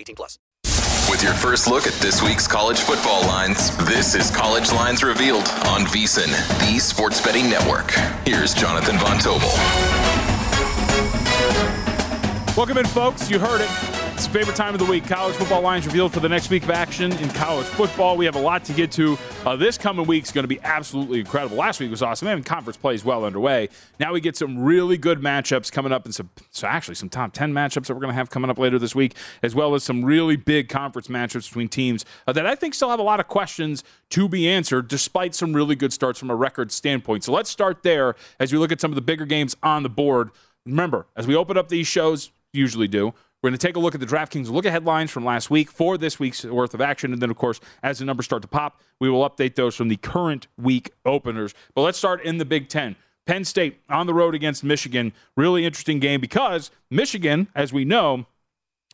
18 plus. With your first look at this week's college football lines, this is College Lines Revealed on VSiN, the sports betting network. Here's Jonathan Von Tobel. Welcome in, folks. You heard it. It's favorite time of the week. College football lines revealed for the next week of action in college football. We have a lot to get to. Uh, this coming week is going to be absolutely incredible. Last week was awesome. And conference play is well underway. Now we get some really good matchups coming up, and some so actually some top ten matchups that we're going to have coming up later this week, as well as some really big conference matchups between teams uh, that I think still have a lot of questions to be answered, despite some really good starts from a record standpoint. So let's start there as we look at some of the bigger games on the board. Remember, as we open up these shows, usually do. We're going to take a look at the DraftKings look ahead lines from last week for this week's worth of action. And then, of course, as the numbers start to pop, we will update those from the current week openers. But let's start in the Big Ten. Penn State on the road against Michigan. Really interesting game because Michigan, as we know,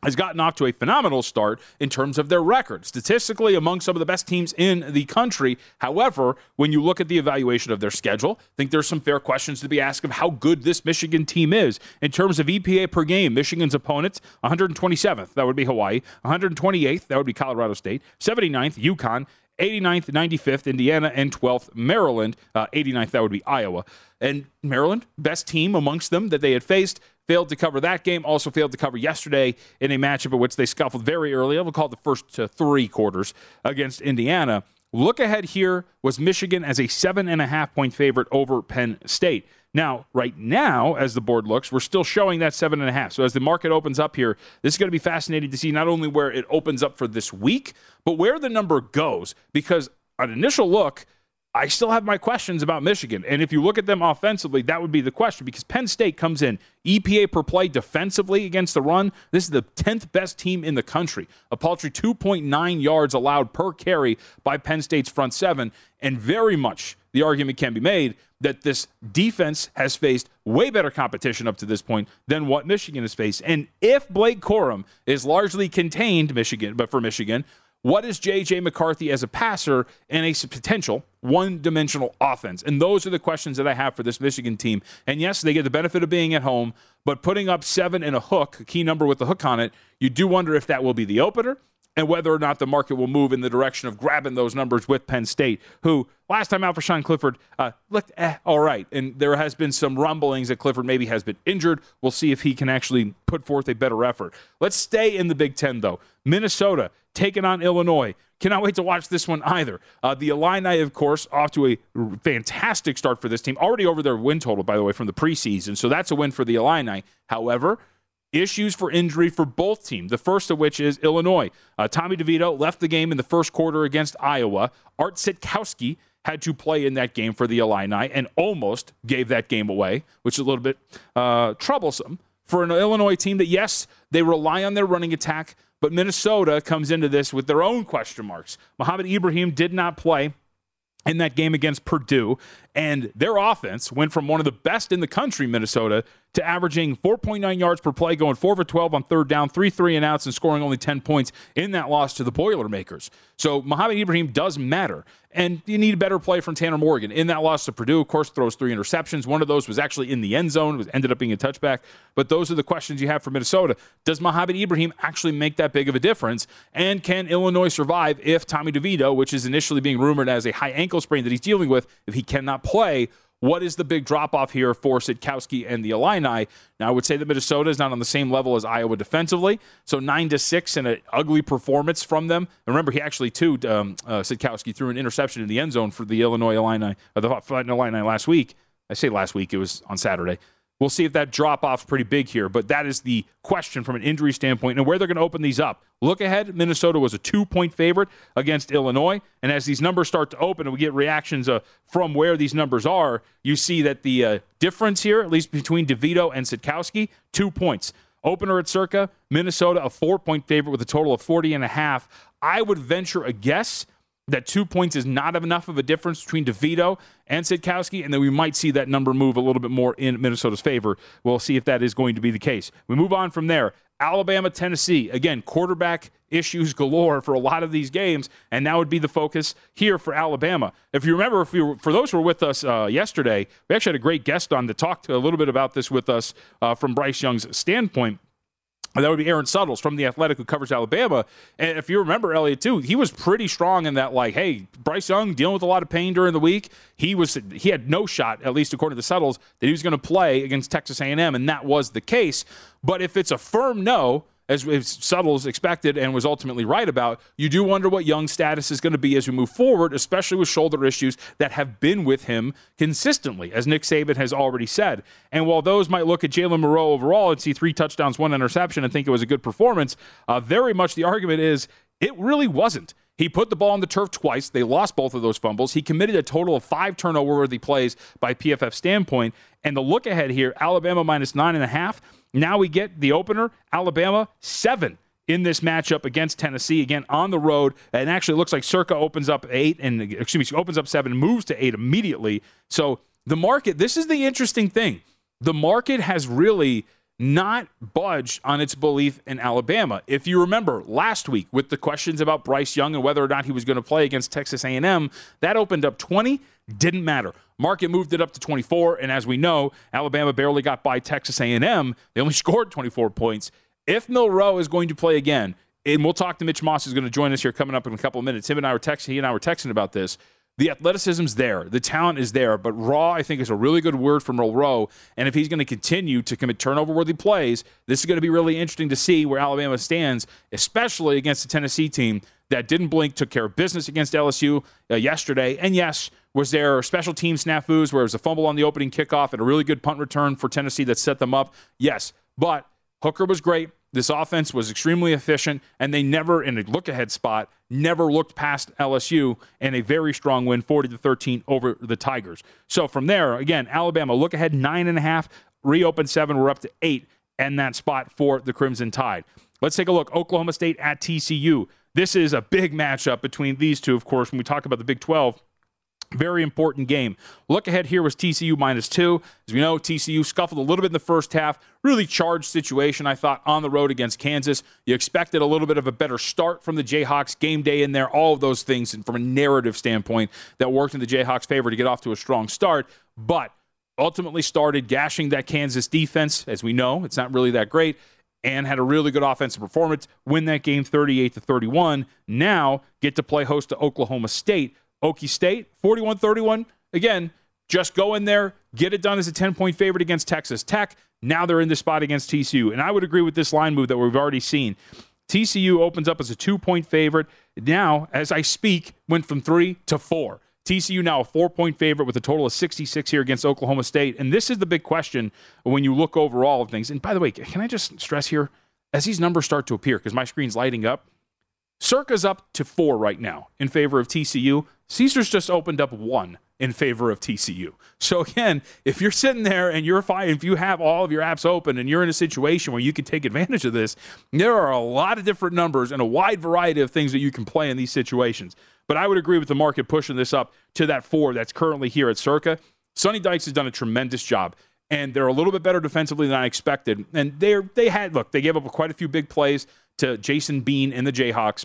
has gotten off to a phenomenal start in terms of their record. Statistically, among some of the best teams in the country. However, when you look at the evaluation of their schedule, I think there's some fair questions to be asked of how good this Michigan team is. In terms of EPA per game, Michigan's opponents, 127th, that would be Hawaii, 128th, that would be Colorado State, 79th, UConn, 89th, 95th, Indiana, and 12th, Maryland. Uh, 89th, that would be Iowa. And Maryland, best team amongst them that they had faced, failed to cover that game. Also failed to cover yesterday in a matchup in which they scuffled very early. I will call it the first three quarters against Indiana. Look ahead here was Michigan as a seven and a half point favorite over Penn State. Now, right now, as the board looks, we're still showing that seven and a half. So as the market opens up here, this is going to be fascinating to see not only where it opens up for this week, but where the number goes. Because an initial look, I still have my questions about Michigan. And if you look at them offensively, that would be the question because Penn State comes in EPA per play defensively against the run. This is the 10th best team in the country. A paltry 2.9 yards allowed per carry by Penn State's front seven. And very much the argument can be made that this defense has faced way better competition up to this point than what Michigan has faced. And if Blake Corum is largely contained Michigan, but for Michigan, what is J.J. McCarthy as a passer and a potential one dimensional offense? And those are the questions that I have for this Michigan team. And yes, they get the benefit of being at home, but putting up seven and a hook, a key number with the hook on it, you do wonder if that will be the opener and whether or not the market will move in the direction of grabbing those numbers with Penn State, who last time out for Sean Clifford uh, looked eh, all right. And there has been some rumblings that Clifford maybe has been injured. We'll see if he can actually put forth a better effort. Let's stay in the Big Ten, though. Minnesota taking on Illinois. Cannot wait to watch this one either. Uh, the Illini, of course, off to a fantastic start for this team. Already over their win total, by the way, from the preseason. So that's a win for the Illini. However, issues for injury for both teams. The first of which is Illinois. Uh, Tommy DeVito left the game in the first quarter against Iowa. Art Sitkowski had to play in that game for the Illini and almost gave that game away, which is a little bit uh, troublesome for an Illinois team that, yes, they rely on their running attack, but Minnesota comes into this with their own question marks. Mohamed Ibrahim did not play in that game against Purdue. And their offense went from one of the best in the country, Minnesota, to averaging 4.9 yards per play, going 4 for 12 on third down, 3 3 and outs, and scoring only 10 points in that loss to the Boilermakers. So Mohamed Ibrahim does matter. And you need a better play from Tanner Morgan. In that loss to Purdue, of course, throws three interceptions. One of those was actually in the end zone, was ended up being a touchback. But those are the questions you have for Minnesota. Does Mohamed Ibrahim actually make that big of a difference? And can Illinois survive if Tommy DeVito, which is initially being rumored as a high ankle sprain that he's dealing with, if he cannot play? What is the big drop off here for Sitkowski and the Illini? Now, I would say that Minnesota is not on the same level as Iowa defensively. So nine to six and an ugly performance from them. And remember, he actually too um, uh, Sitkowski threw an interception in the end zone for the Illinois Illini, or the Illini last week. I say last week; it was on Saturday. We'll see if that drop off's pretty big here, but that is the question from an injury standpoint and where they're going to open these up. Look ahead, Minnesota was a two point favorite against Illinois. And as these numbers start to open and we get reactions uh, from where these numbers are, you see that the uh, difference here, at least between DeVito and Sitkowski, two points. Opener at Circa, Minnesota a four point favorite with a total of 40 and a half. I would venture a guess that two points is not enough of a difference between DeVito and Sitkowski, and then we might see that number move a little bit more in Minnesota's favor. We'll see if that is going to be the case. We move on from there. Alabama, Tennessee. Again, quarterback issues galore for a lot of these games, and that would be the focus here for Alabama. If you remember, if you were, for those who were with us uh, yesterday, we actually had a great guest on to talk a little bit about this with us uh, from Bryce Young's standpoint. That would be Aaron Suttles from the Athletic, who covers Alabama. And if you remember Elliot, too, he was pretty strong in that. Like, hey, Bryce Young dealing with a lot of pain during the week. He was he had no shot, at least according to Suttles, that he was going to play against Texas A&M, and that was the case. But if it's a firm no, as, Suttles expected and was ultimately right about, you do wonder what Young's status is going to be as we move forward, especially with shoulder issues that have been with him consistently, as Nick Saban has already said. And while those might look at Jalen Milroe overall and see three touchdowns, one interception, and think it was a good performance, uh, very much the argument is it really wasn't. He put the ball on the turf twice. They lost both of those fumbles. He committed a total of five turnover worthy plays by PFF standpoint. And the look ahead here Alabama minus nine and a half. Now we get the opener, Alabama seven in this matchup against Tennessee again on the road. And actually, looks like Circa opens up eight and excuse me, she opens up seven, moves to eight immediately. So the market, this is the interesting thing. The market has really not budged on its belief in Alabama. If you remember last week with the questions about Bryce Young and whether or not he was going to play against Texas A&M, that opened up 20, didn't matter. Market moved it up to 24, and as we know, Alabama barely got by Texas A&M. They only scored 24 points. If Milroe is going to play again, and we'll talk to Mitch Moss, who's going to join us here coming up in a couple of minutes. Him and I were texting. He and I were texting about this. The athleticism's there, the talent is there, but raw, I think, is a really good word from Milroe. And if he's going to continue to commit turnover-worthy plays, this is going to be really interesting to see where Alabama stands, especially against the Tennessee team that didn't blink, took care of business against LSU uh, yesterday. And yes, was there special team snafus where it was a fumble on the opening kickoff and a really good punt return for Tennessee that set them up? Yes, but Hooker was great. This offense was extremely efficient, and they never, in a look ahead spot, never looked past LSU in a very strong win, 40 to 13 over the Tigers. So from there, again, Alabama look ahead nine and a half, reopen seven, we're up to eight, and that spot for the Crimson Tide. Let's take a look. Oklahoma State at TCU. This is a big matchup between these two, of course, when we talk about the Big 12. Very important game. Look ahead here was TCU minus two. As we know, TCU scuffled a little bit in the first half. Really charged situation, I thought, on the road against Kansas. You expected a little bit of a better start from the Jayhawks, game day in there, all of those things and from a narrative standpoint that worked in the Jayhawks' favor to get off to a strong start. But ultimately started gashing that Kansas defense. As we know, it's not really that great and had a really good offensive performance, win that game 38 to 31. Now get to play host to Oklahoma State. Okie State 41 31. Again, just go in there, get it done as a 10 point favorite against Texas Tech. Now they're in the spot against TCU. And I would agree with this line move that we've already seen. TCU opens up as a two point favorite. Now, as I speak, went from three to four. TCU now a four point favorite with a total of 66 here against Oklahoma State. And this is the big question when you look overall of things. And by the way, can I just stress here, as these numbers start to appear, because my screen's lighting up, Circa's up to four right now in favor of TCU. Caesars just opened up one in favor of TCU. So again, if you're sitting there and you're fine, if you have all of your apps open and you're in a situation where you can take advantage of this, there are a lot of different numbers and a wide variety of things that you can play in these situations. But I would agree with the market pushing this up to that four that's currently here at Circa. Sonny Dykes has done a tremendous job. And they're a little bit better defensively than I expected. And they're they had look, they gave up quite a few big plays to Jason Bean and the Jayhawks.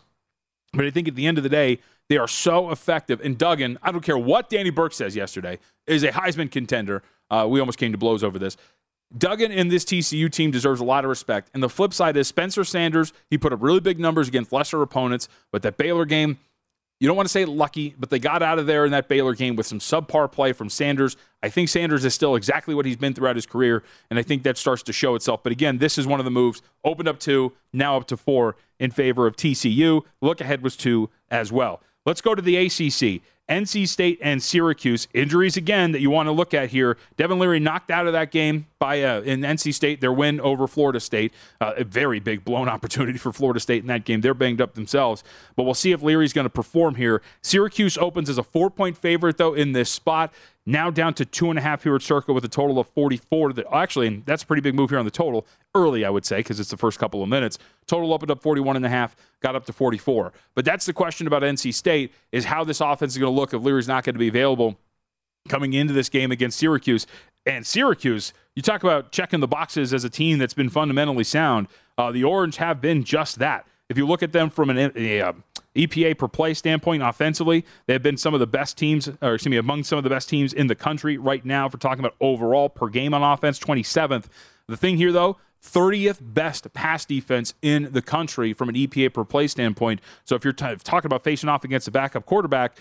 But I think at the end of the day, they are so effective. And Duggan, I don't care what Danny Burke says yesterday, is a Heisman contender. Uh, we almost came to blows over this. Duggan and this TCU team deserves a lot of respect. And the flip side is Spencer Sanders. He put up really big numbers against lesser opponents, but that Baylor game, you don't want to say lucky, but they got out of there in that Baylor game with some subpar play from Sanders. I think Sanders is still exactly what he's been throughout his career, and I think that starts to show itself. But again, this is one of the moves. Opened up two, now up to four in favor of TCU. Look ahead was two as well. Let's go to the ACC. NC State and Syracuse. Injuries again that you want to look at here. Devin Leary knocked out of that game by uh, in NC State their win over Florida State. Uh, a very big blown opportunity for Florida State in that game. They're banged up themselves, but we'll see if Leary's going to perform here. Syracuse opens as a four point favorite though in this spot. Now down to two and a half here at Circa with a total of 44. That, Actually, that's a pretty big move here on the total. Early, I would say, because it's the first couple of minutes. Total opened up 41 and a half, got up to 44. But that's the question about NC State is how this offense is going to look if Leary's not going to be available coming into this game against Syracuse. And Syracuse, you talk about checking the boxes as a team that's been fundamentally sound. Uh, the Orange have been just that. If you look at them from an a, a EPA per play standpoint, offensively, they have been some of the best teams, or excuse me, among some of the best teams in the country right now. For talking about overall per game on offense, 27th. The thing here, though, 30th best pass defense in the country from an EPA per play standpoint. So if you're t- talking about facing off against a backup quarterback,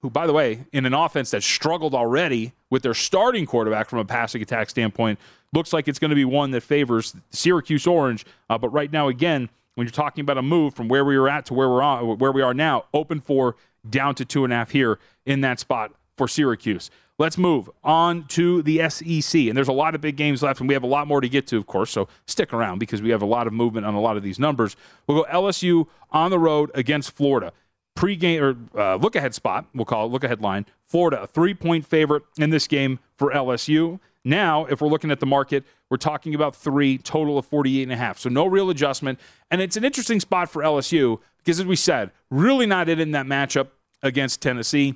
who, by the way, in an offense that struggled already with their starting quarterback from a passing attack standpoint, looks like it's going to be one that favors Syracuse Orange. Uh, but right now, again, when you're talking about a move from where we were at to where we're on, where we are now, open four down to two and a half here in that spot for Syracuse. Let's move on to the SEC. And there's a lot of big games left, and we have a lot more to get to, of course. So stick around because we have a lot of movement on a lot of these numbers. We'll go LSU on the road against Florida. Pre-game or uh, look ahead spot, we'll call it look ahead line. Florida, a three point favorite in this game for LSU. Now, if we're looking at the market, we're talking about three, total of 48 and a half. So no real adjustment. And it's an interesting spot for LSU because, as we said, really not in that matchup against Tennessee.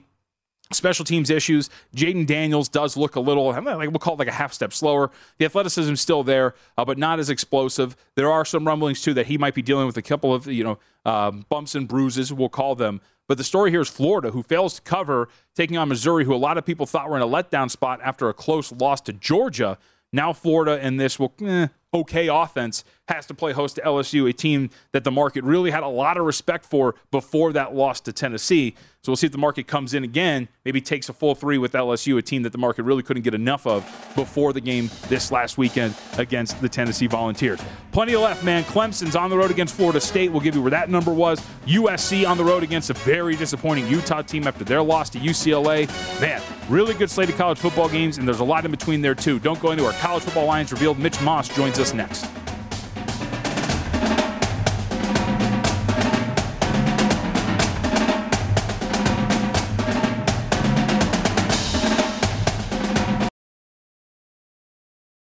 Special teams issues. Jayden Daniels does look a little, like we'll call it like a half step slower. The athleticism is still there, uh, but not as explosive. There are some rumblings too that he might be dealing with a couple of you know um, bumps and bruises. We'll call them. But the story here is Florida, who fails to cover, taking on Missouri, who a lot of people thought were in a letdown spot after a close loss to Georgia. Now Florida and this will eh, okay offense has to play host to LSU, a team that the market really had a lot of respect for before that loss to Tennessee. So we'll see if the market comes in again, maybe takes a full three with LSU, a team that the market really couldn't get enough of before the game this last weekend against the Tennessee Volunteers. Plenty of left, man. Clemson's on the road against Florida State. We'll give you where that number was. USC on the road against a very disappointing Utah team after their loss to UCLA. Man, really good slate of college football games, and there's a lot in between there, too. Don't go our college football lines revealed. Mitch Moss joins us next.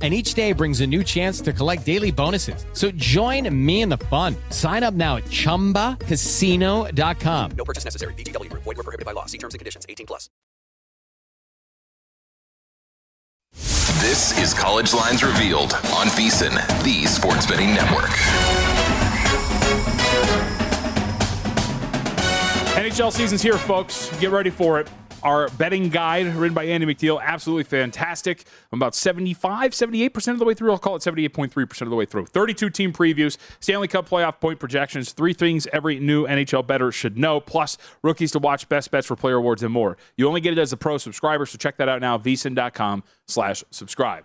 And each day brings a new chance to collect daily bonuses. So join me in the fun. Sign up now at chumbacasino.com. No purchase necessary. VGW Group. Void were prohibited by law. See terms and conditions. 18 plus. This is College Lines Revealed on VSIN, the sports betting network. NHL season's here, folks. Get ready for it. Our betting guide, written by Andy McNeil, absolutely fantastic. I'm about 75, 78% of the way through. I'll call it 78.3% of the way through. 32 team previews, Stanley Cup playoff point projections, three things every new NHL bettor should know, plus rookies to watch, best bets for player awards, and more. You only get it as a pro subscriber, so check that out now, vsin.com slash subscribe.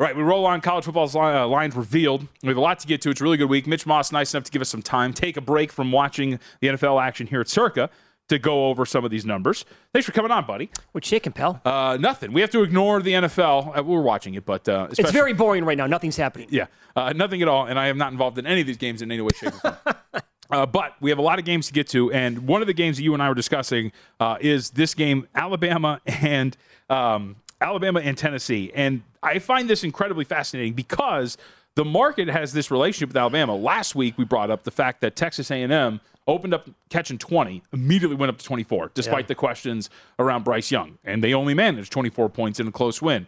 All right, we roll on college football's uh, lines revealed. We have a lot to get to. It's a really good week. Mitch Moss, nice enough to give us some time, take a break from watching the NFL action here at Circa to go over some of these numbers. Thanks for coming on, buddy. What's shaking, pal? Uh, nothing. We have to ignore the NFL. Uh, we're watching it, but uh, it's very boring right now. Nothing's happening. Yeah, uh, nothing at all. And I am not involved in any of these games in any way, shape, or form. Uh, but we have a lot of games to get to, and one of the games that you and I were discussing uh, is this game, Alabama and um, Alabama and Tennessee. And I find this incredibly fascinating because the market has this relationship with Alabama. Last week we brought up the fact that Texas A&M opened up catching 20, immediately went up to 24, despite Yeah. the questions around Bryce Young, and they only managed 24 points in a close win.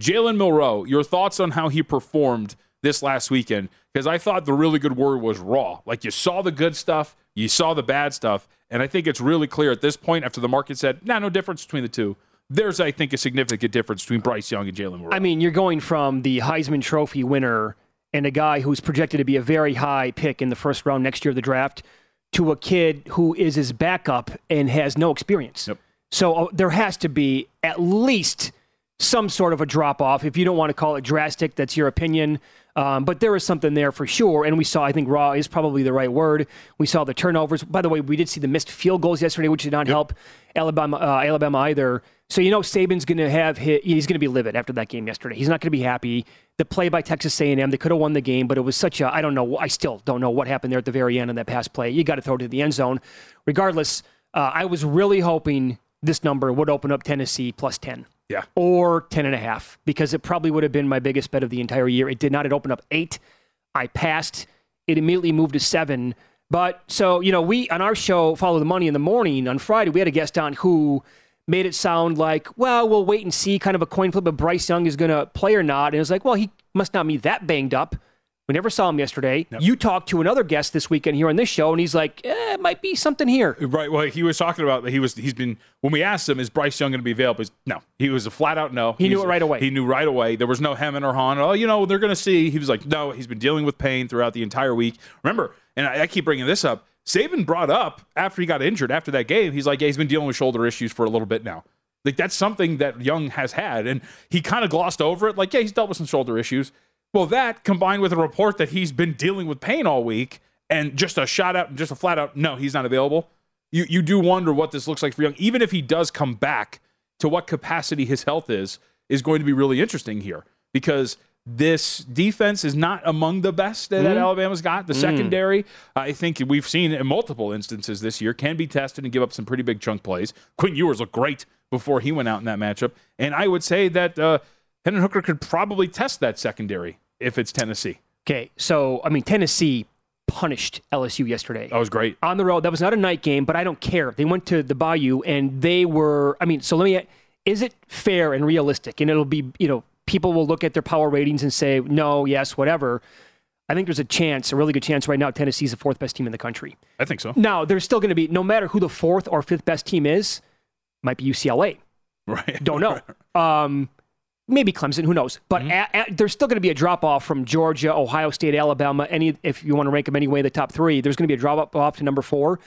Jalen Milroe, your thoughts on how he performed this last weekend? Because I thought the really good word was raw. Like you saw the good stuff, you saw the bad stuff, and I think it's really clear at this point after the market said, nah, no difference between the two. There's, I think, a significant difference between Bryce Young and Jalen Milroe. I mean, you're going from the Heisman Trophy winner and a guy who's projected to be a very high pick in the first round next year of the draft to a kid who is his backup and has no experience. Yep. So uh, there has to be at least some sort of a drop off. If you don't want to call it drastic, that's your opinion. Um, but was something there for sure. And we saw, I think raw is probably the right word. We saw the turnovers. By the way, we did see the missed field goals yesterday, which did not help Alabama, uh, Alabama either. So you know Saban's going to have hit, he's going to be livid after that game yesterday. He's not going to be happy. The play by Texas A&M, they could have won the game, but it was such a I don't know. I still don't know what happened there at the very end of that pass play. You got to throw it to the end zone. Regardless, uh, I was really hoping this number would open up Tennessee plus ten yeah. or 10 and a half because it probably would have been my biggest bet of the entire year. It did not. It opened up eight. I passed. It immediately moved to seven. But so, you know, we on our show, Follow the Money in the morning on Friday, we had a guest on who made it sound like, well, we'll wait and see, kind of a coin flip if Bryce Young is going to play or not. And it was like, well, he must not be that banged up. We never saw him yesterday. You talked to another guest this weekend here on this show, and he's like, eh, it might be something here. Right. Well, he was talking about that he was he's been when we asked him is Bryce Young going to be available? He's, no, he was a flat out no. He knew it right away. He knew right away. There was no hemming or hawing. Oh, you know they're going to see. He was like, no. He's been dealing with pain throughout the entire week. Remember, and I, I keep bringing this up. Saban brought up after he got injured after that game. He's like, yeah, he's been dealing with shoulder issues for a little bit now. Like that's something that Young has had, and he kind of glossed over it. Like, yeah, he's dealt with some shoulder issues. Well, that combined with a report that he's been dealing with pain all week, and just a shot out, and just a flat out, no, he's not available. You you do wonder what this looks like for Young, even if he does come back to what capacity his health is, is going to be really interesting here because this defense is not among the best that, Mhm. Alabama's got. The Mm. secondary, I think we've seen in multiple instances this year, can be tested and give up some pretty big chunk plays. Quinn Ewers looked great before he went out in that matchup. And I would say that uh, Hendon Hooker could probably test that secondary if it's Tennessee. Okay, so I mean Tennessee punished LSU yesterday. That was great. on the road. That was not a night game, but I don't care. They went to the Bayou and they were. I mean, so let me. Is it fair and realistic? And it'll be, you know, people will look at their power ratings and say no, yes, whatever. I think there's a chance, a really good chance right now. Tennessee's the fourth best team in the country. I think so. Now, there's still going to be, no matter who the fourth or fifth best team is, might be UCLA. Right. Don't know. Um, maybe Clemson. Who knows? But a- a- there's still going to be a drop off from Georgia, Ohio State, Alabama. Any if you want to rank them anyway, in the top three. There's going to be a drop off to number four.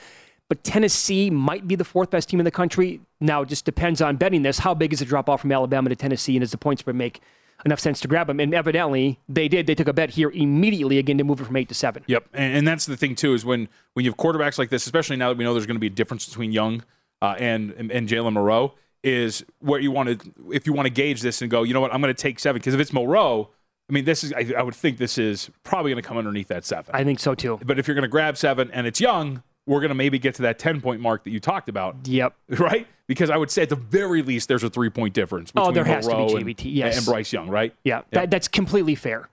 But Tennessee might be the fourth best team in the country. Now, it just depends on betting this. How big is the drop off from Alabama to Tennessee, and does the point spread make enough sense to grab them? And evidently, they did. They took a bet here immediately again to move it from eight to seven. Yep, and, and that's the thing too is when when you have quarterbacks like this, especially now that we know there's going to be a difference between Young uh, and and, and Jalen Milroe, is where you want to if you want to gauge this and go, you know what, I'm going to take seven because if it's Milroe, I mean, this is I, I would think this is probably going to come underneath that seven. I think so too. But if you're going to grab seven and it's Young, we're going to maybe get to that ten point mark that you talked about. Yep. Right? Because I would say at the very least there's a three point difference oh, between Oh, there has to be, Milroe and- yes. and Bryce Young, right? Yeah, That, that's completely fair.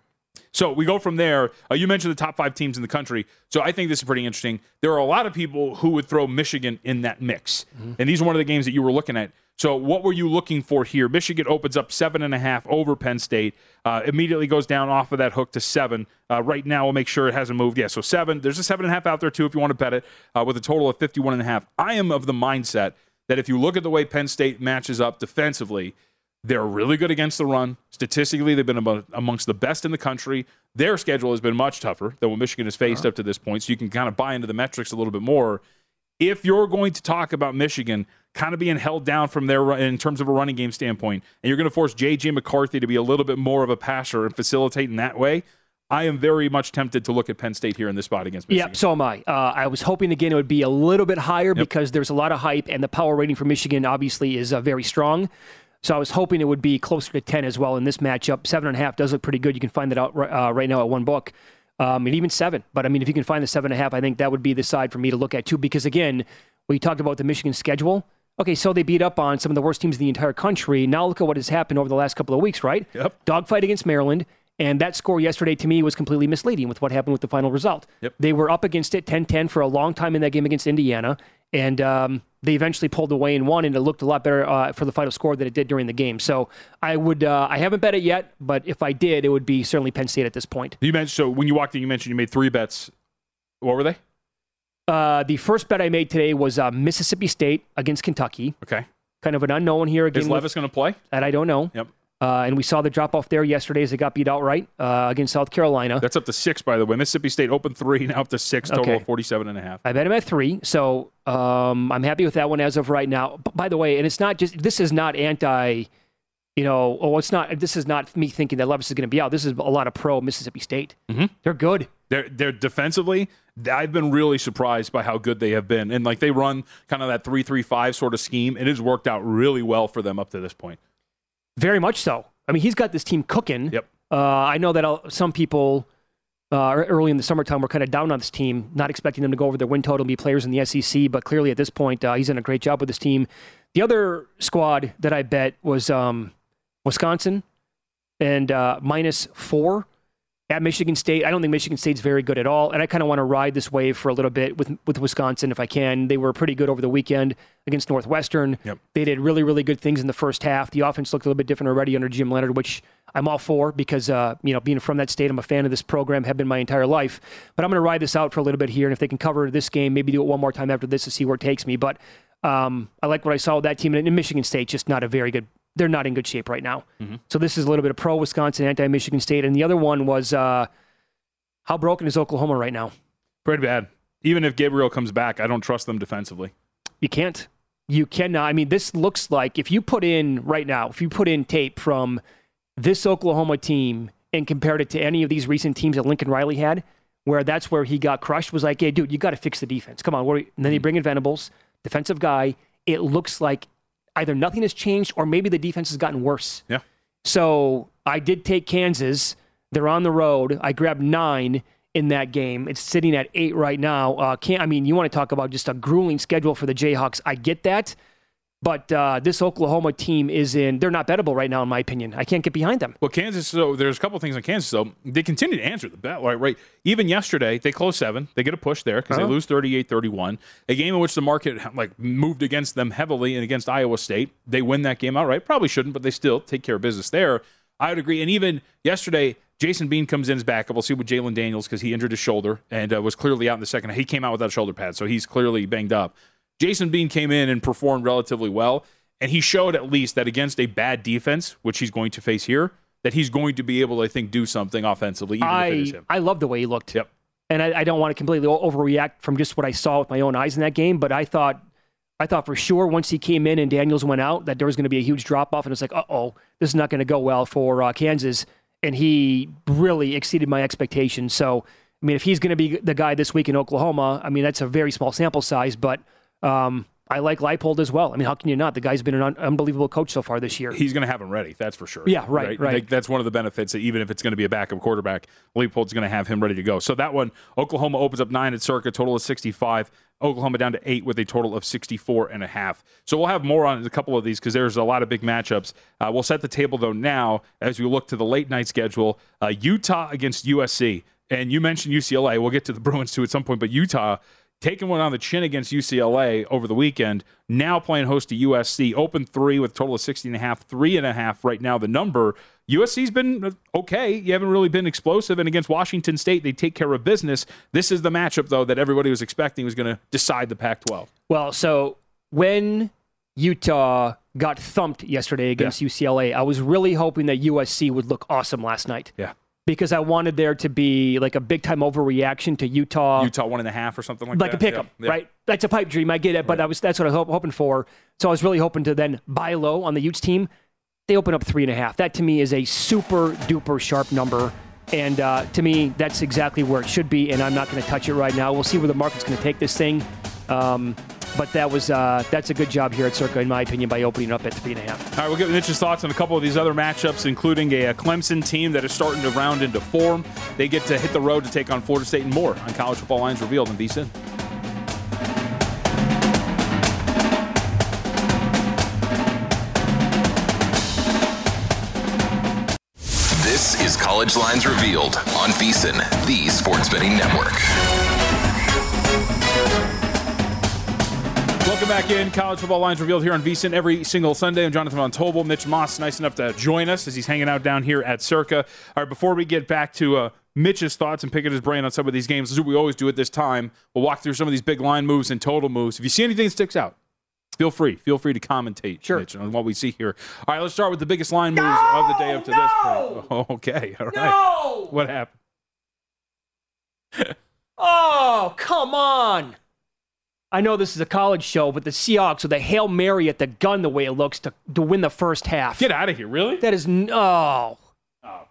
So we go from there. Uh, you mentioned the top five teams in the country. So I think this is pretty interesting. There are a lot of people who would throw Michigan in that mix. And these are one of the games that you were looking at. So what were you looking for here? Michigan opens up seven and a half over Penn State. Uh, immediately goes down off of that hook to seven. Uh, right now, we'll make sure it hasn't moved. Yeah, so seven. There's a seven and a half out there too if you want to bet it uh, with a total of 51 and a half. I am of the mindset that if you look at the way Penn State matches up defensively, they're really good against the run. Statistically, they've been amo- amongst the best in the country. Their schedule has been much tougher than what Michigan has faced up to this point. So you can kind of buy into the metrics a little bit more. If you're going to talk about Michigan kind of being held down from their in terms of a running game standpoint, and you're going to force J.J. McCarthy to be a little bit more of a passer and facilitate in that way, I am very much tempted to look at Penn State here in this spot against Michigan. Yep, so am I. Uh, I was hoping again it would be a little bit higher because there's a lot of hype, and the power rating for Michigan obviously is uh, very strong. So I was hoping it would be closer to 10 as well in this matchup. Seven and a half does look pretty good. You can find that out uh, right now at one book, um, and even seven. But I mean, if you can find the seven and a half, I think that would be the side for me to look at too. Because again, we talked about the Michigan schedule. Okay, so they beat up on some of the worst teams in the entire country. Now look at what has happened over the last couple of weeks, right? Yep. Dogfight against Maryland. And that score yesterday to me was completely misleading with what happened with the final result. Yep. They were up against it 10 10 for a long time in that game against Indiana. And um, they eventually pulled away and won, and it looked a lot better uh, for the final score than it did during the game. So I would, uh, I haven't bet it yet, but if I did, it would be certainly Penn State at this point. You mentioned so when you walked in, you mentioned you made three bets. What were they? Uh, the first bet I made today was uh, Mississippi State against Kentucky. Okay. Kind of an unknown here again. Is Levis going to play? that I don't know. Yep. Uh, and we saw the drop off there yesterday as they got beat outright uh, against South Carolina. That's up to six, by the way. Mississippi State opened three, now up to six, total Okay. of 47 and a half. I bet him at three, so um, I'm happy with that one as of right now. B- by the way, and it's not just this is not anti, you know, oh, it's not. This is not me thinking that Levis is going to be out. This is a lot of pro Mississippi State. Mm-hmm. They're good. They're, they're defensively, I've been really surprised by how good they have been. And like they run kind of that 3 3 5 sort of scheme. It has worked out really well for them up to this point. Very much so. I mean, he's got this team cooking. Yep. Uh, I know that I'll- some people uh, early in the summertime were kind of down on this team, not expecting them to go over their win total and be players in the SEC. But clearly, at this point, uh, he's done a great job with this team. The other squad that I bet was um, Wisconsin and uh, minus four at Michigan State. I don't think Michigan State's very good at all, and I kind of want to ride this wave for a little bit with with Wisconsin if I can. They were pretty good over the weekend against Northwestern. Yep. They did really really good things in the first half. The offense looked a little bit different already under Jim Leonhard, which I'm all for because uh, you know being from that state, I'm a fan of this program, have been my entire life. But I'm going to ride this out for a little bit here, and if they can cover this game, maybe do it one more time after this to see where it takes me. But um, I like what I saw with that team, and in Michigan State, just not a very good. They're not in good shape right now. So this is a little bit of pro Wisconsin, anti Michigan State, and the other one was uh, how broken is Oklahoma right now? Pretty bad. Even if Gabriel comes back, I don't trust them defensively. You can't. You cannot. I mean, this looks like if you put in right now, if you put in tape from this Oklahoma team and compared it to any of these recent teams that Lincoln Riley had, where that's where he got crushed, was like, hey, dude, you got to fix the defense. Come on. What are you? And then you bring in Venables, defensive guy. It looks like either nothing has changed or maybe the defense has gotten worse. Yeah. So I did take Kansas. They're on the road. I grabbed nine in that game. It's sitting at eight right now. Uh, can't I mean you want to talk about just a grueling schedule for the Jayhawks? I get that, but uh, this Oklahoma team is in. They're not bettable right now, in my opinion. I can't get behind them. Well, Kansas. So there's a couple things on Kansas. though. they continue to answer the bet. Right, right. Even yesterday, they closed seven. They get a push there because Uh-huh. they lose 38-31. A game in which the market like moved against them heavily and against Iowa State. They win that game outright. Probably shouldn't, but they still take care of business there. I would agree. And even yesterday, Jason Bean comes in as backup. We'll see what Jalon Daniels because he injured his shoulder and uh, was clearly out in the second. He came out without a shoulder pad, so he's clearly banged up. Jason Bean came in and performed relatively well, and he showed at least that against a bad defense, which he's going to face here, that he's going to be able to, I think, do something offensively, even if it is I him. I love the way he looked. Yep. And I, I don't want to completely overreact from just what I saw with my own eyes in that game, but I thought I thought for sure once he came in and Daniels went out that there was going to be a huge drop off, and it's like, uh oh, this is not going to go well for uh, Kansas. And he really exceeded my expectations. So, I mean, if he's going to be the guy this week in Oklahoma, I mean, that's a very small sample size, but um, I like Leipold as well. I mean, how can you not? The guy's been an un- unbelievable coach so far this year. He's going to have him ready, that's for sure. Yeah, right, right. Like, that's one of the benefits. That even if it's going to be a backup quarterback, Leipold's going to have him ready to go. So that one, Oklahoma opens up nine at Circa, total of 65. Oklahoma down to eight with a total of 64 and a half. So we'll have more on a couple of these because there's a lot of big matchups. Uh, we'll set the table though now as we look to the late night schedule. Uh, Utah against USC, and you mentioned UCLA. We'll get to the Bruins too at some point, but Utah taking one on the chin against UCLA over the weekend. Now playing host to USC. Open three with a total of 60 and a half, three and a half right now. The number. USC's been okay. You haven't really been explosive. And against Washington State, they take care of business. This is the matchup, though, that everybody was expecting was going to decide the Pac 12. Well, so when Utah got thumped yesterday against UCLA, I was really hoping that USC would look awesome last night Yeah. Because I wanted there to be like a big time overreaction to Utah, Utah one and a half or something like, like that. Like a pick 'em, Yeah. Yeah. right? That's a pipe dream. I get it, but I was that's what I was hope, hoping for. So I was really hoping to then buy low on the Utes team. They open up three and a half. That to me is a super duper sharp number. And uh, to me, that's exactly where it should be, and I'm not going to touch it right now. We'll see where the market's going to take this thing. Um, but that was uh, that's a good job here at Circa, in my opinion, by opening up at three and a half. All right, we'll get Mitch's thoughts on a couple of these other matchups, including a, uh Clemson team that is starting to round into form. They get to hit the road to take on Florida State and more on College Football Lines Revealed in VSIN. This is College Lines Revealed on VSIN, the sports betting network. Welcome back in. College Football Lines Revealed here on VSIN every single Sunday. I'm Jonathan Von Tobel. Mitch Moss, nice enough to join us as he's hanging out down here at Circa. All right, before we get back to uh, Mitch's thoughts and picking his brain on some of these games, this is what we always do at this time. We'll walk through some of these big line moves and total moves. If you see anything that sticks out, feel free. Feel free to commentate, Sure. Mitch, on what we see here. All right, let's start with the biggest line moves of the day up to this point. Okay, all right. No! What happened? Oh, come on. I know this is a college show, but the Seahawks with a Hail Mary at the gun, the way it looks, to, to win the first half. Get out of here, really? That is no.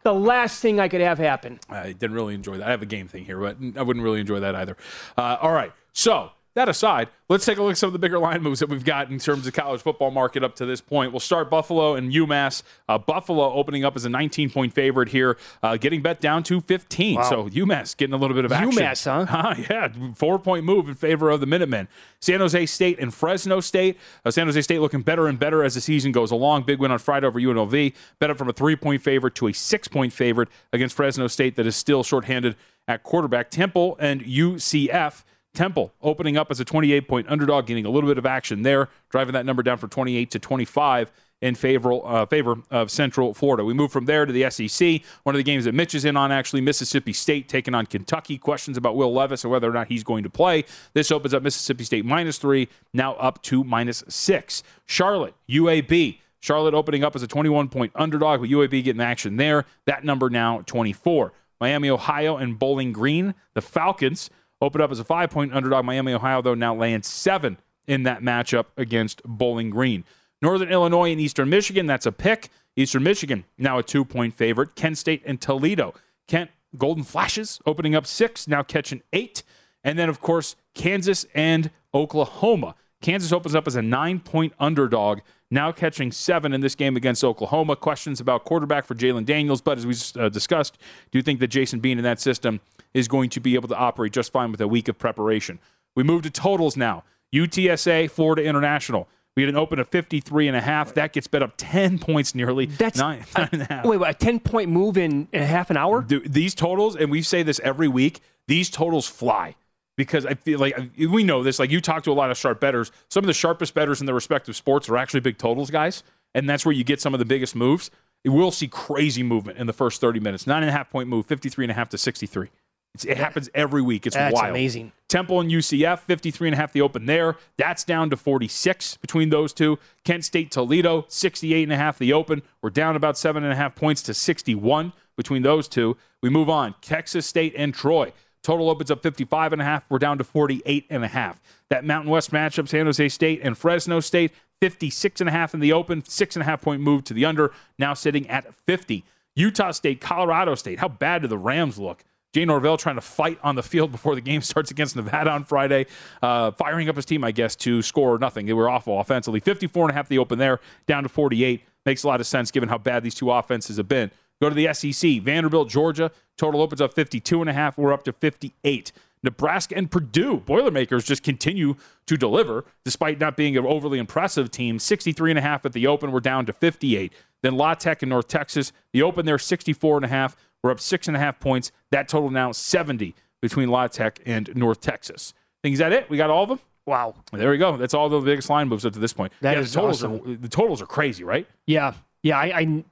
The last thing I could have happen. I didn't really enjoy that. I have a game thing here, but I wouldn't really enjoy that either. Uh, all right. So, that aside, let's take a look at some of the bigger line moves that we've got in terms of college football market up to this point. We'll start Buffalo and UMass. Uh, Buffalo opening up as a 19 point favorite here, uh, getting bet down to 15. So, UMass getting a little bit of action. UMass, huh? Ah, yeah, four point move in favor of the Minutemen. San Jose State and Fresno State. Uh, San Jose State looking better and better as the season goes along. Big win on Friday over UNLV. Bet up from a three point favorite to a six point favorite against Fresno State that is still shorthanded at quarterback. Temple and UCF. Temple opening up as a 28 point underdog, getting a little bit of action there, driving that number down from 28 to 25 in favor, uh, favor of Central Florida. We move from there to the SEC. One of the games that Mitch is in on, actually, Mississippi State taking on Kentucky. Questions about Will Levis and whether or not he's going to play. This opens up Mississippi State minus three, now up to minus six. Charlotte, UAB. Charlotte opening up as a 21 point underdog, with UAB getting action there. That number now 24. Miami, Ohio, and Bowling Green. The Falcons open up as a five point underdog. Miami, Ohio, though, now laying seven in that matchup against Bowling Green. Northern Illinois and Eastern Michigan, that's a pick. Eastern Michigan, now a two point favorite. Kent State and Toledo. Kent Golden Flashes opening up six, now catching eight. And then, of course, Kansas and Oklahoma Kansas opens up as a nine point underdog, now catching seven in this game against Oklahoma. Questions about quarterback for Jalon Daniels, but as we uh, discussed, do you think that Jason Bean in that system is going to be able to operate just fine with a week of preparation? We move to totals now. UTSA, Florida International. We had an open of 53 and a half. That gets bet up 10 points nearly. That's nine, nine and a half. Wait, wait, a 10 point move in, in half an hour? Dude, these totals, and we say this every week, these totals fly because I feel like we know this. Like you talk to a lot of sharp bettors. Some of the sharpest bettors in their respective sports are actually big totals guys, and that's where you get some of the biggest moves. We'll see crazy movement in the first 30 minutes. Nine and a half point move, 53 and a half to 63. It's, it happens every week. It's That's wild. amazing. Temple and UCF, 53 and a half the open there. That's down to 46 between those two. Kent State Toledo, 68 and a half the open. We're down about seven and a half points to 61 between those two. We move on. Texas State and Troy. Total opens up 55 and a half. We're down to 48 and a half. That Mountain West matchup, San Jose State and Fresno State, 56 and a half in the open, six and a half point move to the under, now sitting at 50. Utah State, Colorado State. How bad do the Rams look? Jay Norvell trying to fight on the field before the game starts against Nevada on Friday, uh, firing up his team, I guess, to score nothing. They were awful offensively. 54 and a half the open there, down to 48. Makes a lot of sense given how bad these two offenses have been. Go to the SEC. Vanderbilt, Georgia. Total opens up 52 and a half. We're up to 58. Nebraska and Purdue. Boilermakers just continue to deliver despite not being an overly impressive team. 63 and a half at the open. We're down to 58. Then La Tech and North Texas. The open there, 64 and a half. We're up six and a half points. That total now 70 between La Tech and North Texas. think is that it? We got all of them? Wow. There we go. That's all the biggest line moves up to this point. That yeah, is the totals awesome. are the totals are crazy, right? Yeah, yeah. I, I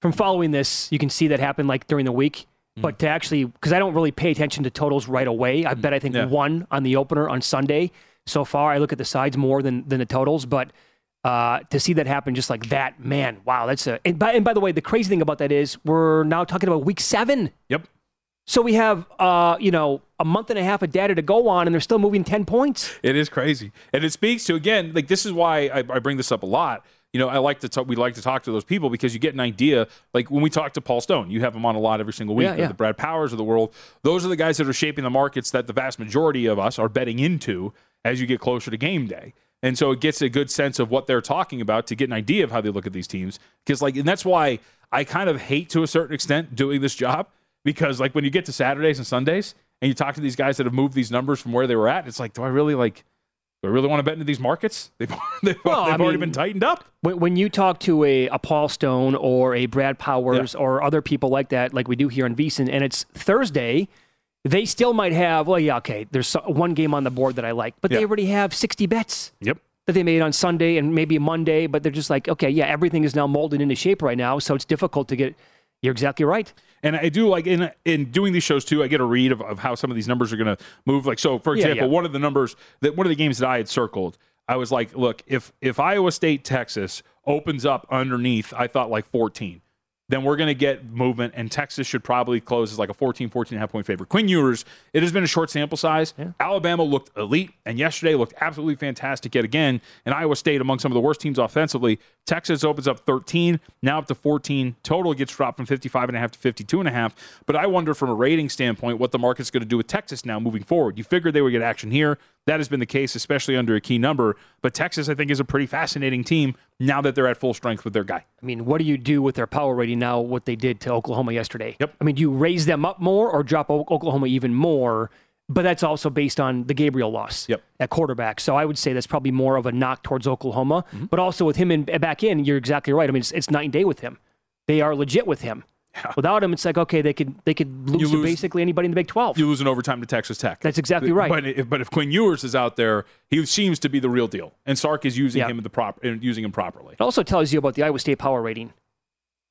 from following this, you can see that happen like during the week. Mm. But to actually, because I don't really pay attention to totals right away. I bet I think Yeah. one on the opener on Sunday. So far, I look at the sides more than than the totals. But uh, to see that happen just like that, man, wow, that's a. And by, and by the way, the crazy thing about that is we're now talking about week seven. Yep. So we have, uh, you know, a month and a half of data to go on, and they're still moving ten points. It is crazy, and it speaks to again, like this is why I, I bring this up a lot. You know, I like to talk, we like to talk to those people because you get an idea. Like when we talk to Paul Stone, you have him on a lot every single week. Yeah, yeah. The Brad Powers of the world. Those are the guys that are shaping the markets that the vast majority of us are betting into as you get closer to game day. And so it gets a good sense of what they're talking about to get an idea of how they look at these teams. Because like, and that's why I kind of hate to a certain extent doing this job because like when you get to Saturdays and Sundays and you talk to these guys that have moved these numbers from where they were at, it's like, do I really like? Do I really want to bet into these markets? They've, they've, Well, they've already mean- been tightened up. When, when you talk to a, a Paul Stone or a Brad Powers or other people like that, like we do here on VSiN, and it's Thursday, they still might have, well, yeah, okay, there's one game on the board that I like, but they already have 60 bets Yep. that they made on Sunday and maybe Monday, but they're just like, okay, yeah, everything is now molded into shape right now, so it's difficult to get. You're exactly right. And I do like in in doing these shows too. I get a read of, of how some of these numbers are going to move. Like so, for Yeah, example, yeah. one of the numbers that one of the games that I had circled, I was like, look, if if Iowa State Texas opens up underneath, I thought like 14. Then we're going to get movement, and Texas should probably close as like a 14, 14 and a half point favorite. Quinn Ewers, it has been a short sample size. Alabama looked elite, and yesterday looked absolutely fantastic yet again. And Iowa State, among some of the worst teams offensively, Texas opens up 13, now up to 14. Total gets dropped from 55 and a half to 52 and a half. But I wonder from a rating standpoint what the market's going to do with Texas now moving forward. You figured they would get action here. That has been the case, especially under a key number. But Texas, I think, is a pretty fascinating team now that they're at full strength with their guy. I mean, what do you do with their power rating now, what they did to Oklahoma yesterday? Yep. I mean, do you raise them up more or drop O- Oklahoma even more? But that's also based on the Gabriel loss Yep. at quarterback. So I would say that's probably more of a knock towards Oklahoma. Mm-hmm. But also with him in, back in, you're exactly right. I mean, it's, it's night and day with him. They are legit with him. Without him, it's like okay, they could they could lose, You to basically anybody in the Big Twelve. You lose in overtime to Texas Tech. That's exactly right. But if, but if Quinn Ewers is out there, he seems to be the real deal, and Sark is using Yeah. him in the prop and using him properly. It also tells you about the Iowa State power rating.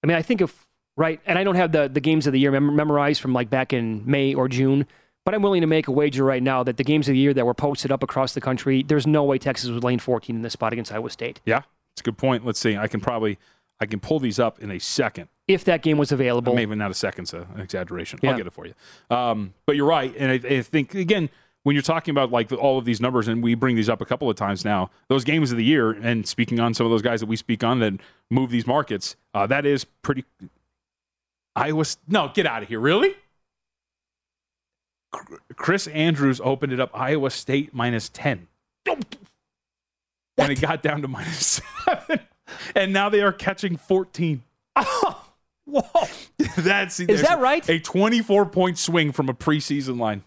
I mean, I think if right, and I don't have the the games of the year mem- memorized from like back in May or June, but I'm willing to make a wager right now that the games of the year that were posted up across the country, there's no way Texas was lane 14 in this spot against Iowa State. Yeah, it's a good point. Let's see. I can probably I can pull these up in a second. If that game was available, Maybe not a second's an exaggeration. Yeah. I'll get it for you. Um, but you're right, and I, I think again when you're talking about like all of these numbers, and we bring these up a couple of times now, those games of the year, and speaking on some of those guys that we speak on that move these markets, uh, that is pretty. Iowa, no, get out of here, really. Chris Andrews opened it up. Iowa State minus ten. and it got down to minus seven, and now they are catching 14. Whoa. That's Is that right? A 24 point swing from a preseason line.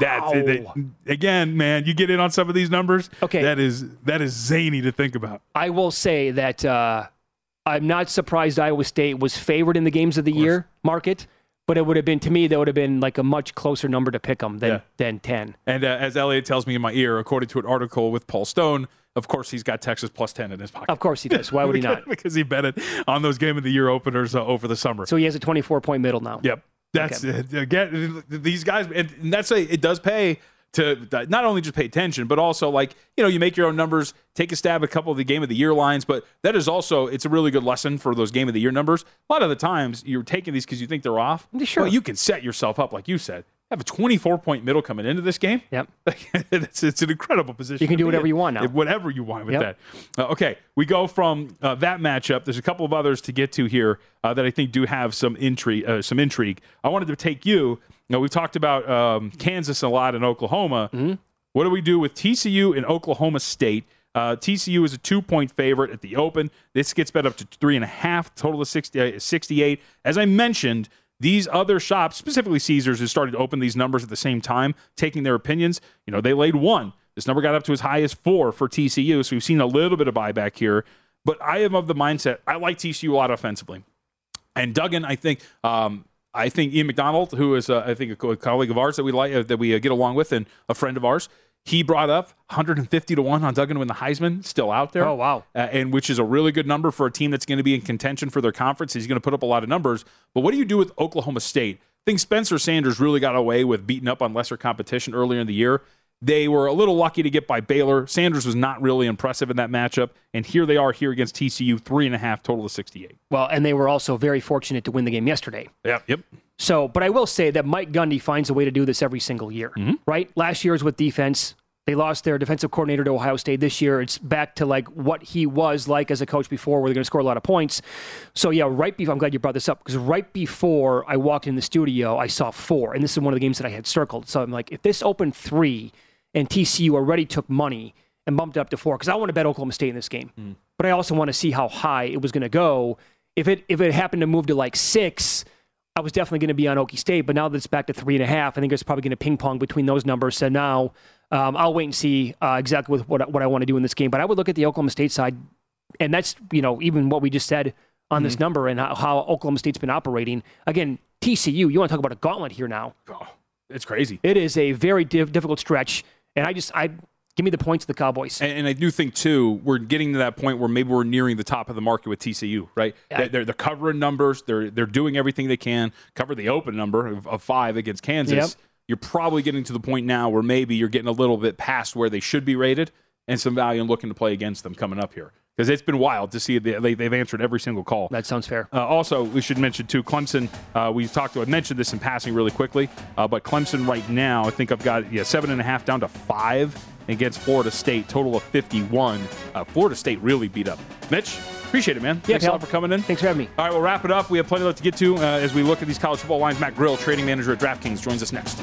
That's that- again, man. You get in on some of these numbers. Okay. that is that is zany to think about. I will say that uh, I'm not surprised Iowa State was favored in the games of the year market, but it would have been to me that would have been like a much closer number to pick them than Yeah. than ten. And uh, as Elliot tells me in my ear, according to an article with Paul Stone, of course he's got Texas plus 10 in his pocket. Of course he does. Why would he not? because he bet it on those game of the year openers uh, over the summer. So he has a 24 point middle now. Yep. That's uh, again these guys, and, and that's a it does pay to not only just pay attention, but also like you know you make your own numbers, take a stab at a couple of the game of the year lines. But that is also it's a really good lesson for those game of the year numbers. A lot of the times you're taking these because you think they're off. Sure. Well, you can set yourself up like you said. Have a 24 point middle coming into this game. Yep. it's, it's an incredible position. You can do whatever in. you want now. Whatever you want with Yep. that. Uh, okay, we go from uh, that matchup. There's a couple of others to get to here uh, that I think do have some intrigue. Uh, some intrigue. I wanted to take you. Know, we've talked about um, Kansas a lot and Oklahoma. Mm-hmm. What do we do with TCU and Oklahoma State? Uh, TCU is a two point favorite at the open. This gets bet up to three and a half, total of 60, uh, 68. As I mentioned, these other shops, specifically Caesars, has started to open these numbers at the same time, taking their opinions. You know, they laid one. This number got up to as high as four for TCU, so we've seen a little bit of buyback here. But I am of the mindset I like TCU a lot offensively. And Duggan, I think, um, I think Ian McDonald, who is uh, I think a co- colleague of ours that we like uh, that we uh, get along with, and a friend of ours, he brought up 150 to one on Duggan to win the Heisman, still out there. Oh, wow. Uh, and which is a really good number for a team that's going to be in contention for their conference. He's going to put up a lot of numbers. But what do you do with Oklahoma State? I think Spencer Sanders really got away with beating up on lesser competition earlier in the year. They were a little lucky to get by Baylor. Sanders was not really impressive in that matchup. And here they are here against TCU, three and a half, total of 68. Well, and they were also very fortunate to win the game yesterday. Yep. Yep. So, but I will say that Mike Gundy finds a way to do this every single year, Mm-hmm. right? Last year year's with defense. They lost their defensive coordinator to Ohio State this year. It's back to like what he was like as a coach before, where they're going to score a lot of points. So yeah, right before I'm glad you brought this up because right before I walked in the studio, I saw four, and this is one of the games that I had circled. So I'm like, if this opened three, and TCU already took money and bumped it up to four, because I want to bet Oklahoma State in this game, Mm. but I also want to see how high it was going to go. If it if it happened to move to like six, I was definitely going to be on Okie State, but now that it's back to three and a half, I think it's probably going to ping pong between those numbers. So now um, I'll wait and see uh, exactly with what, what I want to do in this game. But I would look at the Oklahoma State side, and that's you know even what we just said on this number and how, how Oklahoma State's been operating. Again, TCU, you want to talk about a gauntlet here now? Oh, it's crazy. It is a very diff- difficult stretch, and I just I give me the points of the Cowboys. And, and I do think too, we're getting to that point where maybe we're nearing the top of the market with TCU, right? Yeah. They're, they're covering numbers. They're they're doing everything they can. Cover the open number of, of five against Kansas. Yep. You're probably getting to the point now where maybe you're getting a little bit past where they should be rated, and some value in looking to play against them coming up here because it's been wild to see they, they, they've answered every single call. that sounds fair. Uh, also, we should mention too, Clemson. Uh, we talked. I mentioned this in passing really quickly, uh, but Clemson right now, I think I've got yeah seven and a half down to five against Florida State, total of fifty-one. Uh, Florida State really beat up. Mitch, appreciate it, man. Thanks a lot for coming in. Thanks for having me. All right, we'll wrap it up. We have plenty left to get to uh, as we look at these college football lines. Matt Grill, trading manager at DraftKings, joins us next.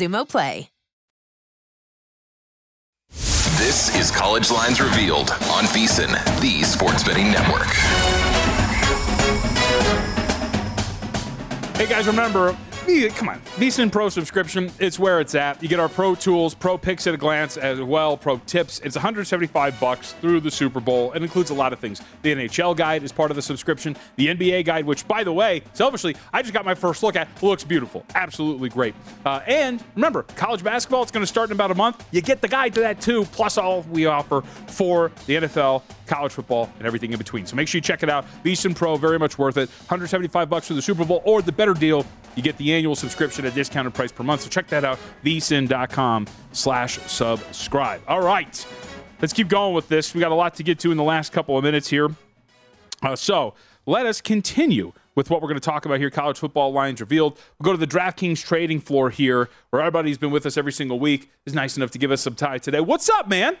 Xumo Play. This is College Lines Revealed on VSIN, the sports betting network. Hey guys, remember, come on, VSIN Pro subscription, it's where it's at. You get our pro tools, pro picks at a glance as well, pro tips. It's 175 bucks through the Super Bowl. It includes a lot of things. The NHL guide is part of the subscription. The NBA guide, which by the way, selfishly, I just got my first look at, looks beautiful. Absolutely great. Uh, and remember, college basketball, it's going to start in about a month. You get the guide to that too, plus all we offer for the NFL college football, and everything in between. So make sure you check it out. VSIN Pro, very much worth it. 175 bucks for the Super Bowl, or the better deal, you get the annual subscription at discounted price per month. So check that out, vsin.com slash subscribe. All right, let's keep going with this. We got a lot to get to in the last couple of minutes here. Uh, so let us continue with what we're going to talk about here. College football lines revealed. We'll go to the DraftKings trading floor here, where everybody's been with us every single week is nice enough to give us some time today. What's up, man?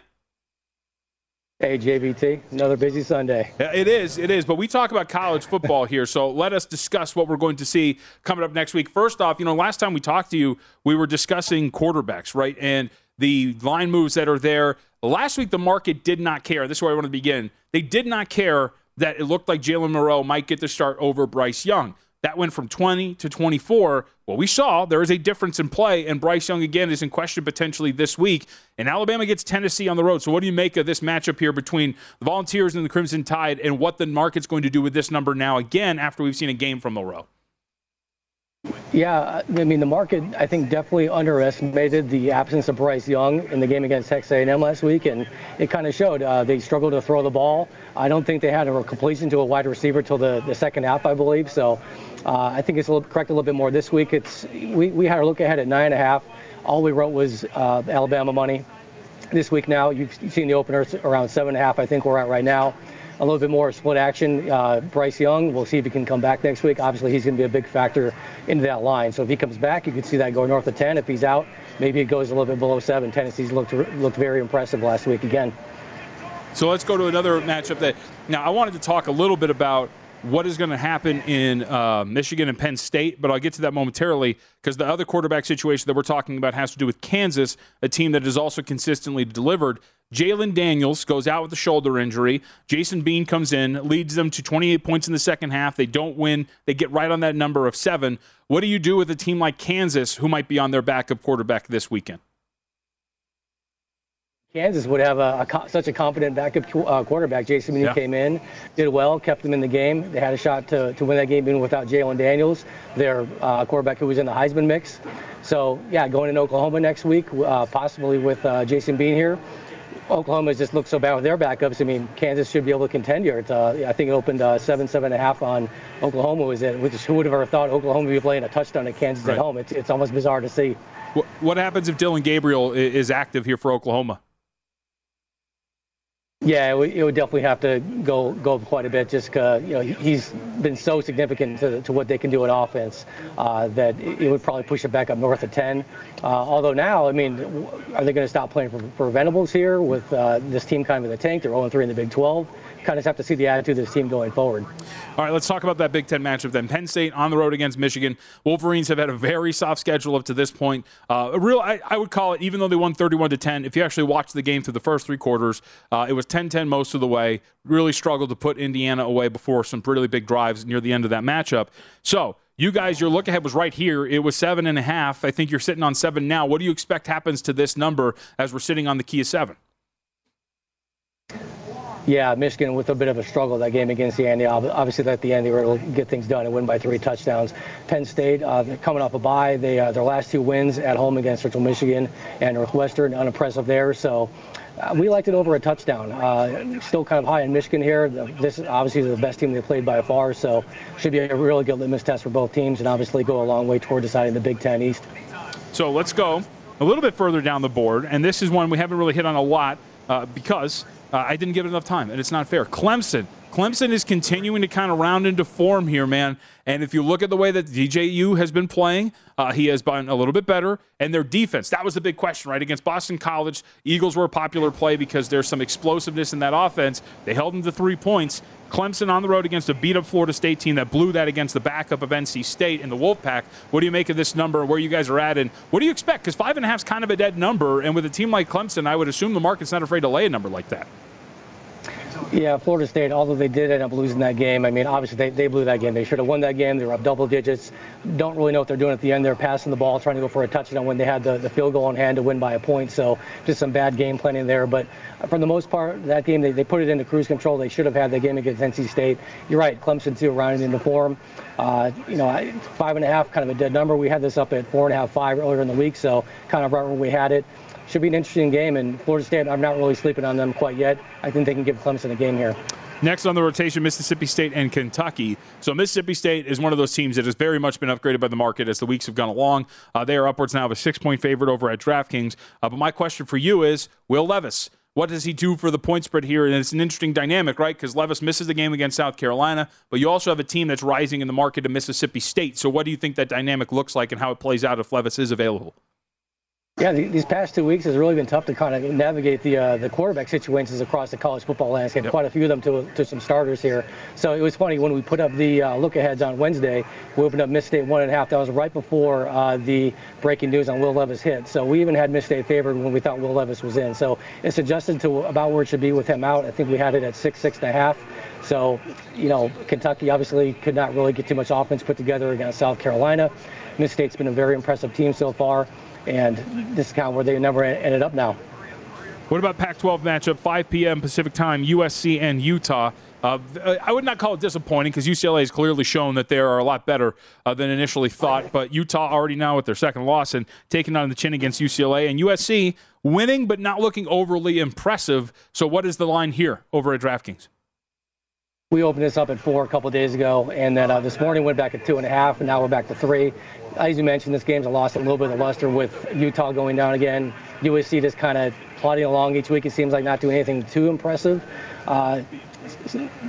Hey, JVT, another busy Sunday. It is, it is. But we talk about college football here, so let us discuss what we're going to see coming up next week. First off, you know, last time we talked to you, we were discussing quarterbacks, right? And the line moves that are there. Last week, the market did not care. This is where I want to begin. They did not care that it looked like Jalen Milroe might get the start over Bryce Young. That went from 20 to 24. Well, we saw there is a difference in play, and Bryce Young again is in question potentially this week. And Alabama gets Tennessee on the road. So, what do you make of this matchup here between the Volunteers and the Crimson Tide, and what the market's going to do with this number now again after we've seen a game from Milroe? Yeah, I mean the market I think definitely underestimated the absence of Bryce Young in the game against Texas A&M last week, and it kind of showed. Uh, they struggled to throw the ball. I don't think they had a completion to a wide receiver till the, the second half, I believe. So uh, I think it's a little, correct a little bit more this week. It's we, we had a look ahead at nine and a half. All we wrote was uh, Alabama money. This week now, you've seen the opener around seven and a half. I think we're at right now a little bit more split action. Uh, Bryce Young, we'll see if he can come back next week. Obviously, he's going to be a big factor into that line. So if he comes back, you could see that go north of 10. If he's out, maybe it goes a little bit below seven. Tennessee's looked looked very impressive last week again. So let's go to another matchup that now I wanted to talk a little bit about what is going to happen in uh, Michigan and Penn State, but I'll get to that momentarily because the other quarterback situation that we're talking about has to do with Kansas, a team that has also consistently delivered. Jalon Daniels goes out with a shoulder injury. Jason Bean comes in, leads them to 28 points in the second half. They don't win. They get right on that number of seven. What do you do with a team like Kansas, who might be on their backup quarterback this weekend? Kansas would have a, a, such a confident backup uh, quarterback. Jason Bean yeah. came in, did well, kept them in the game. They had a shot to, to win that game even without Jalon Daniels, their uh, quarterback who was in the Heisman mix. So, yeah, going in Oklahoma next week, uh, possibly with uh, Jason Bean here. Oklahoma just looked so bad with their backups. I mean, Kansas should be able to contend here. Uh, I think it opened uh, seven, seven and a half on Oklahoma. Was it? Which who would have ever thought Oklahoma would be playing a touchdown at Kansas right. at home? It's, it's almost bizarre to see. What, what happens if Dillon Gabriel is active here for Oklahoma? Yeah, it would, it would, definitely have to go go quite a bit. Just because you know he's been so significant to, to what they can do in offense uh, that it would probably push it back up north of 10. Uh, although now, I mean, are they going to stop playing for, for Venables here with uh, this team kind of in the tank? They're 0-3 in the Big 12 kind of have to see the attitude of this team going forward. All right, let's talk about that Big Ten matchup then. Penn State on the road against Michigan. Wolverines have had a very soft schedule up to this point. Uh, a real, I, I, would call it, even though they won 31 to 10. If you actually watch the game through the first three quarters, uh, it was 10-10 most of the way. Really struggled to put Indiana away before some really big drives near the end of that matchup. So You guys, your look ahead was right here. It was seven and a half. I think you're sitting on seven now. What do you expect happens to this number as we're sitting on the key of seven? Yeah, Michigan with a bit of a struggle that game against the Andy. Obviously, at the end they were able to get things done and win by three touchdowns. Penn State uh, coming off a bye. They uh, their last two wins at home against Central Michigan and Northwestern, unimpressive there. So. Uh, we liked it over a touchdown. Uh, still kind of high in Michigan here. This obviously is the best team they played by far, so should be a really good litmus test for both teams, and obviously go a long way toward deciding the Big Ten East. So let's go a little bit further down the board, and this is one we haven't really hit on a lot uh, because uh, I didn't give it enough time, and it's not fair. Clemson. Clemson is continuing to kind of round into form here, man. And if you look at the way that DJU has been playing, uh, he has been a little bit better. And their defense, that was the big question, right? Against Boston College, Eagles were a popular play because there's some explosiveness in that offense. They held them to three points. Clemson on the road against a beat up Florida State team that blew that against the backup of NC State in the Wolfpack. What do you make of this number, where you guys are at, and what do you expect? Because five and a half is kind of a dead number. And with a team like Clemson, I would assume the market's not afraid to lay a number like that. Yeah, Florida State, although they did end up losing that game, I mean, obviously they, they blew that game. They should have won that game. They were up double digits. Don't really know what they're doing at the end. They're passing the ball, trying to go for a touchdown when they had the, the field goal on hand to win by a point. So just some bad game planning there. But for the most part, that game, they, they put it into cruise control. They should have had the game against NC State. You're right, Clemson, too, rounding into form. Uh, you know, five and a half, kind of a dead number. We had this up at four and a half, five earlier in the week, so kind of right where we had it should be an interesting game. And Florida State, I'm not really sleeping on them quite yet. I think they can give Clemson a game here. Next on the rotation, Mississippi State and Kentucky. So Mississippi State is one of those teams that has very much been upgraded by the market as the weeks have gone along. Uh, they are upwards now of a six-point favorite over at DraftKings. Uh, but my question for you is, Will Levis, what does he do for the point spread here? And it's an interesting dynamic, right? Because Levis misses the game against South Carolina, but you also have a team that's rising in the market of Mississippi State. So what do you think that dynamic looks like and how it plays out if Levis is available? Yeah, these past two weeks has really been tough to kind of navigate the uh, the quarterback situations across the college football landscape. Yep. Quite a few of them to, to some starters here. So it was funny when we put up the uh, look aheads on Wednesday. We opened up Miss State one and a half. That was right before uh, the breaking news on Will Levis hit. So we even had Miss State favored when we thought Will Levis was in. So it's adjusted to about where it should be with him out. I think we had it at six, six and a half. So, you know, Kentucky obviously could not really get too much offense put together against South Carolina. Miss State's been a very impressive team so far and this is kind of where they never ended up now. What about Pac-12 matchup, 5 p.m. Pacific time, USC and Utah? Uh, I would not call it disappointing because UCLA has clearly shown that they are a lot better uh, than initially thought. But Utah already now with their second loss and taking on the chin against UCLA and USC winning but not looking overly impressive. So what is the line here over at DraftKings? We opened this up at four a couple days ago, and then uh, this morning went back at two and a half, and now we're back to three. As you mentioned, this game's lost a little bit of luster with Utah going down again. USC just kind of plodding along each week. It seems like not doing anything too impressive. Uh,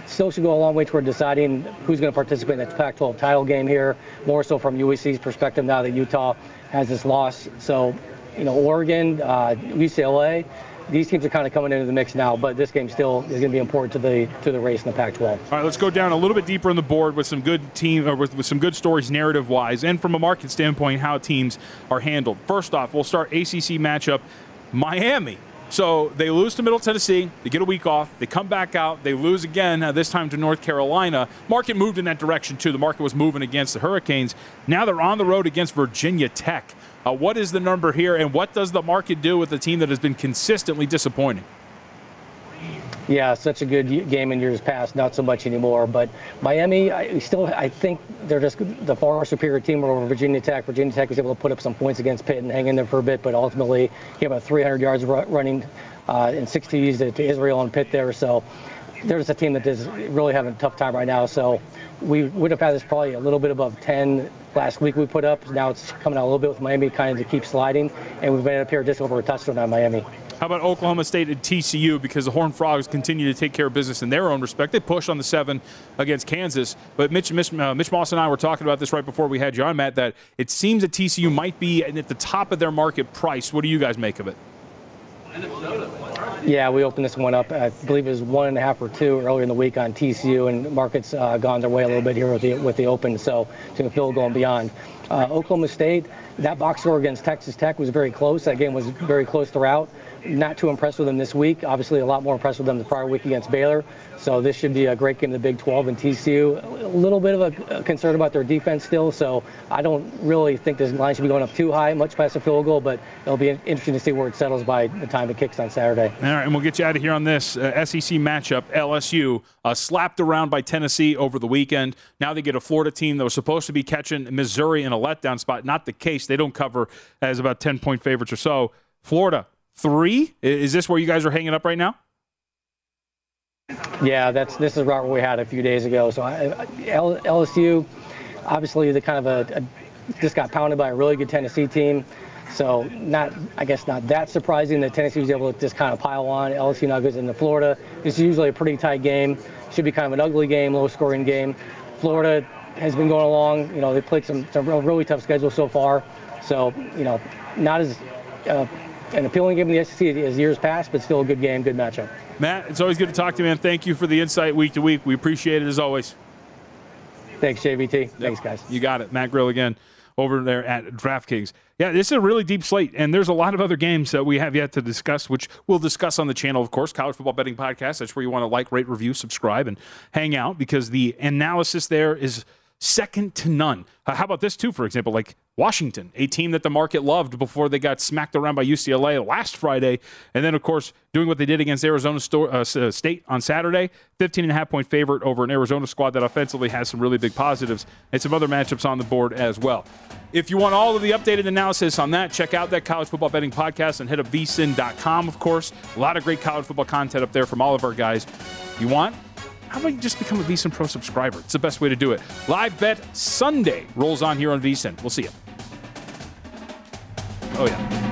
still should go a long way toward deciding who's going to participate in the Pac-12 title game here, more so from USC's perspective now that Utah has this loss. So, you know, Oregon, uh, UCLA, these teams are kind of coming into the mix now, but this game still is going to be important to the to the race in the Pac-12. All right, let's go down a little bit deeper on the board with some good team or with, with some good stories narrative wise, and from a market standpoint, how teams are handled. First off, we'll start ACC matchup, Miami. So they lose to Middle Tennessee. They get a week off. They come back out. They lose again, uh, this time to North Carolina. Market moved in that direction, too. The market was moving against the Hurricanes. Now they're on the road against Virginia Tech. Uh, what is the number here, and what does the market do with a team that has been consistently disappointing? Yeah, such a good game in years past, not so much anymore. But Miami, I still, I think they're just the far superior team over Virginia Tech. Virginia Tech was able to put up some points against Pitt and hang in there for a bit, but ultimately gave up 300 yards running uh, in 60s to, to Israel and Pitt there. So they're just a team that is really having a tough time right now. So we would have had this probably a little bit above 10 last week we put up. Now it's coming out a little bit with Miami kind of to keep sliding, and we've ended up here just over a touchdown on Miami. How about Oklahoma State and TCU? Because the Horned Frogs continue to take care of business in their own respect. They push on the seven against Kansas. But Mitch, Mitch, uh, Mitch Moss and I were talking about this right before we had you on, Matt, that it seems that TCU might be at the top of their market price. What do you guys make of it? Yeah, we opened this one up. I believe it was one and a half or two earlier in the week on TCU, and markets uh, gone their way a little bit here with the with the open. So to the field goal and beyond. Uh, Oklahoma State, that box score against Texas Tech was very close. That game was very close throughout. Not too impressed with them this week. Obviously, a lot more impressed with them the prior week against Baylor. So this should be a great game in the Big 12 and TCU. A little bit of a, concern about their defense still. So I don't really think this line should be going up too high, much past a field goal. But it'll be interesting to see where it settles by the time it kicks on Saturday. All right, and we'll get you out of here on this uh, SEC matchup. LSU uh, slapped around by Tennessee over the weekend. Now they get a Florida team that was supposed to be catching Missouri in a letdown spot. Not the case. They don't cover as about 10 point favorites or so. Florida three. Is this where you guys are hanging up right now? Yeah, that's this is right where we had a few days ago. So LSU, obviously, the kind of a, a just got pounded by a really good Tennessee team. So not, I guess, not that surprising that Tennessee was able to just kind of pile on. LSU now goes into Florida. This is usually a pretty tight game. Should be kind of an ugly game, low-scoring game. Florida has been going along. You know, they played some, some really tough schedule so far. So you know, not as uh, an appealing game in the SEC as years past, but still a good game, good matchup. Matt, it's always good to talk to you, man. Thank you for the insight week to week. We appreciate it as always. Thanks, JVT. Yep. Thanks, guys. You got it. Matt Grill again over there at DraftKings. Yeah, this is a really deep slate, and there's a lot of other games that we have yet to discuss, which we'll discuss on the channel, of course, College Football Betting Podcast. That's where you want to like, rate, review, subscribe, and hang out because the analysis there is – second to none. How about this, too, for example? Like Washington, a team that the market loved before they got smacked around by UCLA last Friday. And then, of course, doing what they did against Arizona uh, uh, State on Saturday. 15 and a half point favorite over an Arizona squad that offensively has some really big positives and some other matchups on the board as well. If you want all of the updated analysis on that, check out that college football betting podcast and hit up vsin.com, of course. A lot of great college football content up there from all of our guys. You want? How about you just become a VSIN Pro subscriber? It's the best way to do it. Live Bet Sunday rolls on here on VSIN. We'll see you. Oh, yeah.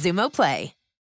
Xumo Play.